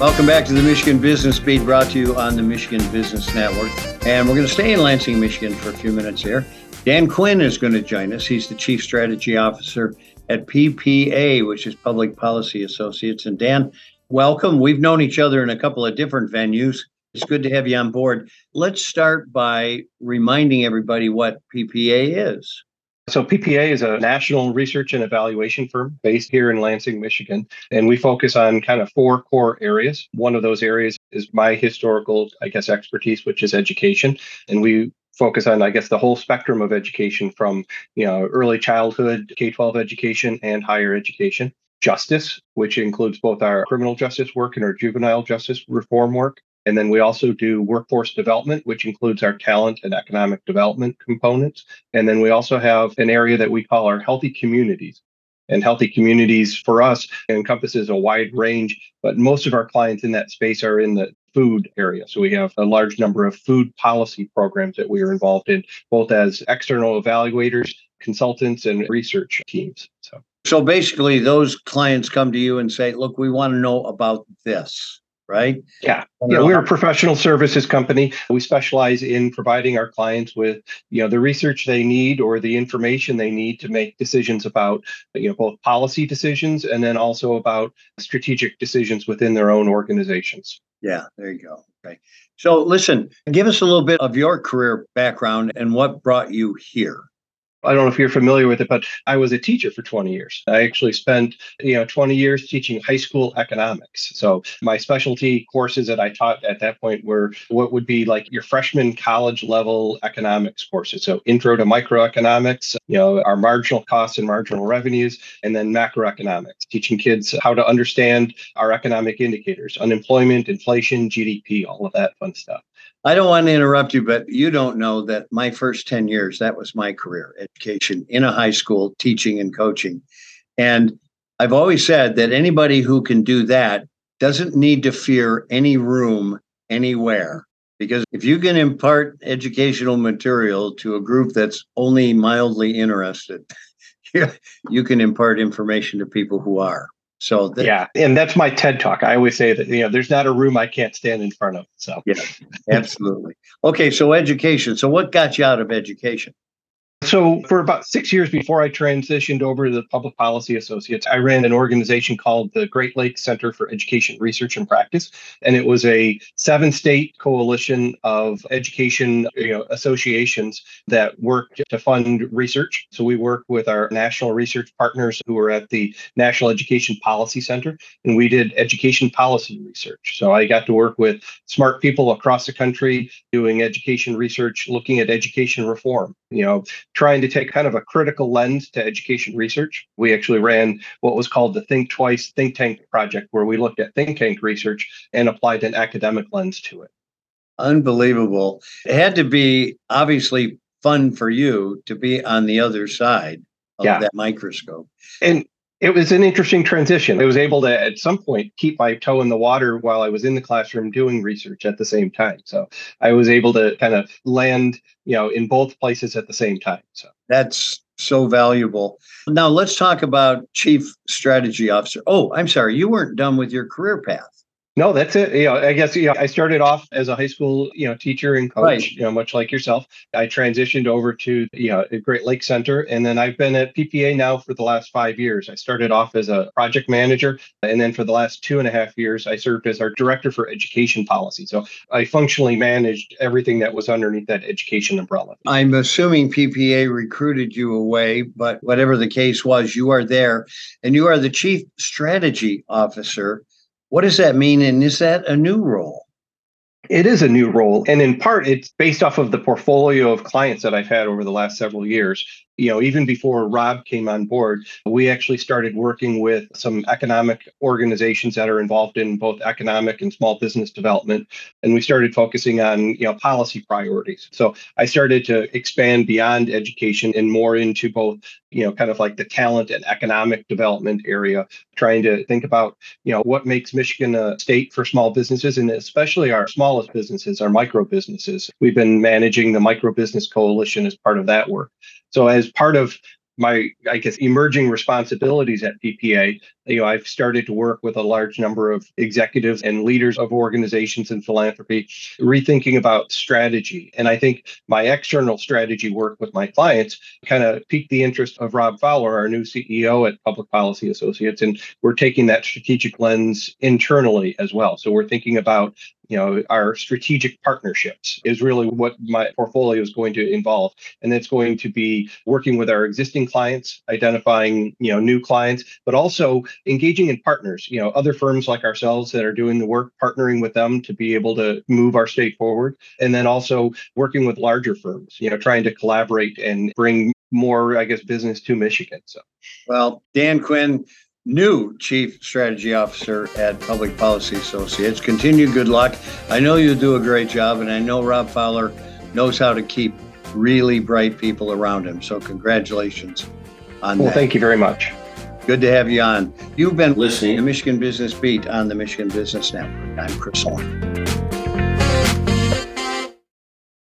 Welcome back to the Michigan Business Beat brought to you on the Michigan Business Network. And we're going to stay in Lansing, Michigan for a few minutes here. Dan Quinn is going to join us. He's the Chief Strategy Officer at PPA, which is Public Policy Associates. And Dan, welcome. We've known each other in a couple of different venues. It's good to have you on board. Let's start by reminding everybody what PPA is. So PPA is a national research and evaluation firm based here in Lansing, Michigan, and we focus on kind of four core areas. One of those areas is my historical, I guess, expertise, which is education, and we focus on, I guess, the whole spectrum of education from, you know, early childhood, K-12 education, and higher education. Justice, which includes both our criminal justice work and our juvenile justice reform work. And then we also do workforce development, which includes our talent and economic development components. And then we also have an area that we call our healthy communities. And healthy communities for us encompasses a wide range, but most of our clients in that space are in the food area. So we have a large number of food policy programs that we are involved in, both as external evaluators, consultants, and research teams. So So basically, those clients come to you and say, look, we want to know about this, right? Yeah. Yeah, we're a professional services company. We specialize in providing our clients with, you know, the research they need or the information they need to make decisions about, you know, both policy decisions and then also about strategic decisions within their own organizations. Yeah, there you go. Okay. So listen, give us a little bit of your career background and what brought you here. I don't know if you're familiar with it, but I was a teacher for 20 years. I actually spent, you know, 20 years teaching high school economics. So my specialty courses that I taught at that point were what would be like your freshman college level economics courses. So intro to microeconomics, you know, our marginal costs and marginal revenues, and then macroeconomics, teaching kids how to understand our economic indicators, unemployment, inflation, GDP, all of that fun stuff. I don't want to interrupt you, but you don't know that my first 10 years, that was my career education in a high school, teaching and coaching. And I've always said that anybody who can do that doesn't need to fear any room anywhere. Because if you can impart educational material to a group that's only mildly interested, you can impart information to people who are. So that, yeah, and that's my TED talk. I always say that you know there's not a room I can't stand in front of. So yeah, absolutely. Okay, so education. So what got you out of education? So, for about six years before I transitioned over to the Public Policy Associates, I ran an organization called the Great Lakes Center for Education Research and Practice, and it was a seven-state coalition of education you know, associations that worked to fund research. So, we worked with our national research partners who were at the National Education Policy Center, and we did education policy research. So, I got to work with smart people across the country doing education research, looking at education reform. You know trying to take kind of a critical lens to education research. We actually ran what was called the Think Twice Think Tank project, where we looked at think tank research and applied an academic lens to it. Unbelievable. It had to be obviously fun for you to be on the other side of yeah. that microscope. And it was an interesting transition. I was able to, at some point, keep my toe in the water while I was in the classroom doing research at the same time. So I was able to kind of land, you know, in both places at the same time. So that's so valuable. Now let's talk about chief strategy officer. Oh, I'm sorry, you weren't done with your career path. No, that's it. You know, I guess you know, I started off as a high school, you know, teacher and coach, right. you know, much like yourself. I transitioned over to you know Great Lakes Center, and then I've been at PPA now for the last five years. I started off as a project manager, and then for the last two and a half years, I served as our director for education policy. So I functionally managed everything that was underneath that education umbrella. I'm assuming PPA recruited you away, but whatever the case was, you are there, and you are the chief strategy officer what does that mean? And is that a new role? It is a new role. And in part, it's based off of the portfolio of clients that I've had over the last several years you know, even before Rob came on board, we actually started working with some economic organizations that are involved in both economic and small business development. And we started focusing on, you know, policy priorities. So I started to expand beyond education and more into both, you know, kind of like the talent and economic development area, trying to think about, you know, what makes Michigan a state for small businesses and especially our smallest businesses, our micro businesses. We've been managing the Micro Business Coalition as part of that work. So, as part of my I guess emerging responsibilities at PPA, you know, I've started to work with a large number of executives and leaders of organizations and philanthropy, rethinking about strategy. And I think my external strategy work with my clients kind of piqued the interest of Rob Fowler, our new CEO at Public Policy Associates. And we're taking that strategic lens internally as well. So we're thinking about you know our strategic partnerships is really what my portfolio is going to involve. And it's going to be working with our existing clients identifying you know new clients but also engaging in partners you know other firms like ourselves that are doing the work partnering with them to be able to move our state forward. And then also working with larger firms you know trying to collaborate and bring more i guess business to michigan so. Well dan quinn new Chief Strategy Officer at Public Policy Associates. Continued good luck. I know you do a great job, and I know Rob Fowler knows how to keep really bright people around him. So, congratulations on well, that. thank you very much. Good to have you on. You've been listening to Michigan Business Beat on the Michigan Business Network. I'm Chris Holman.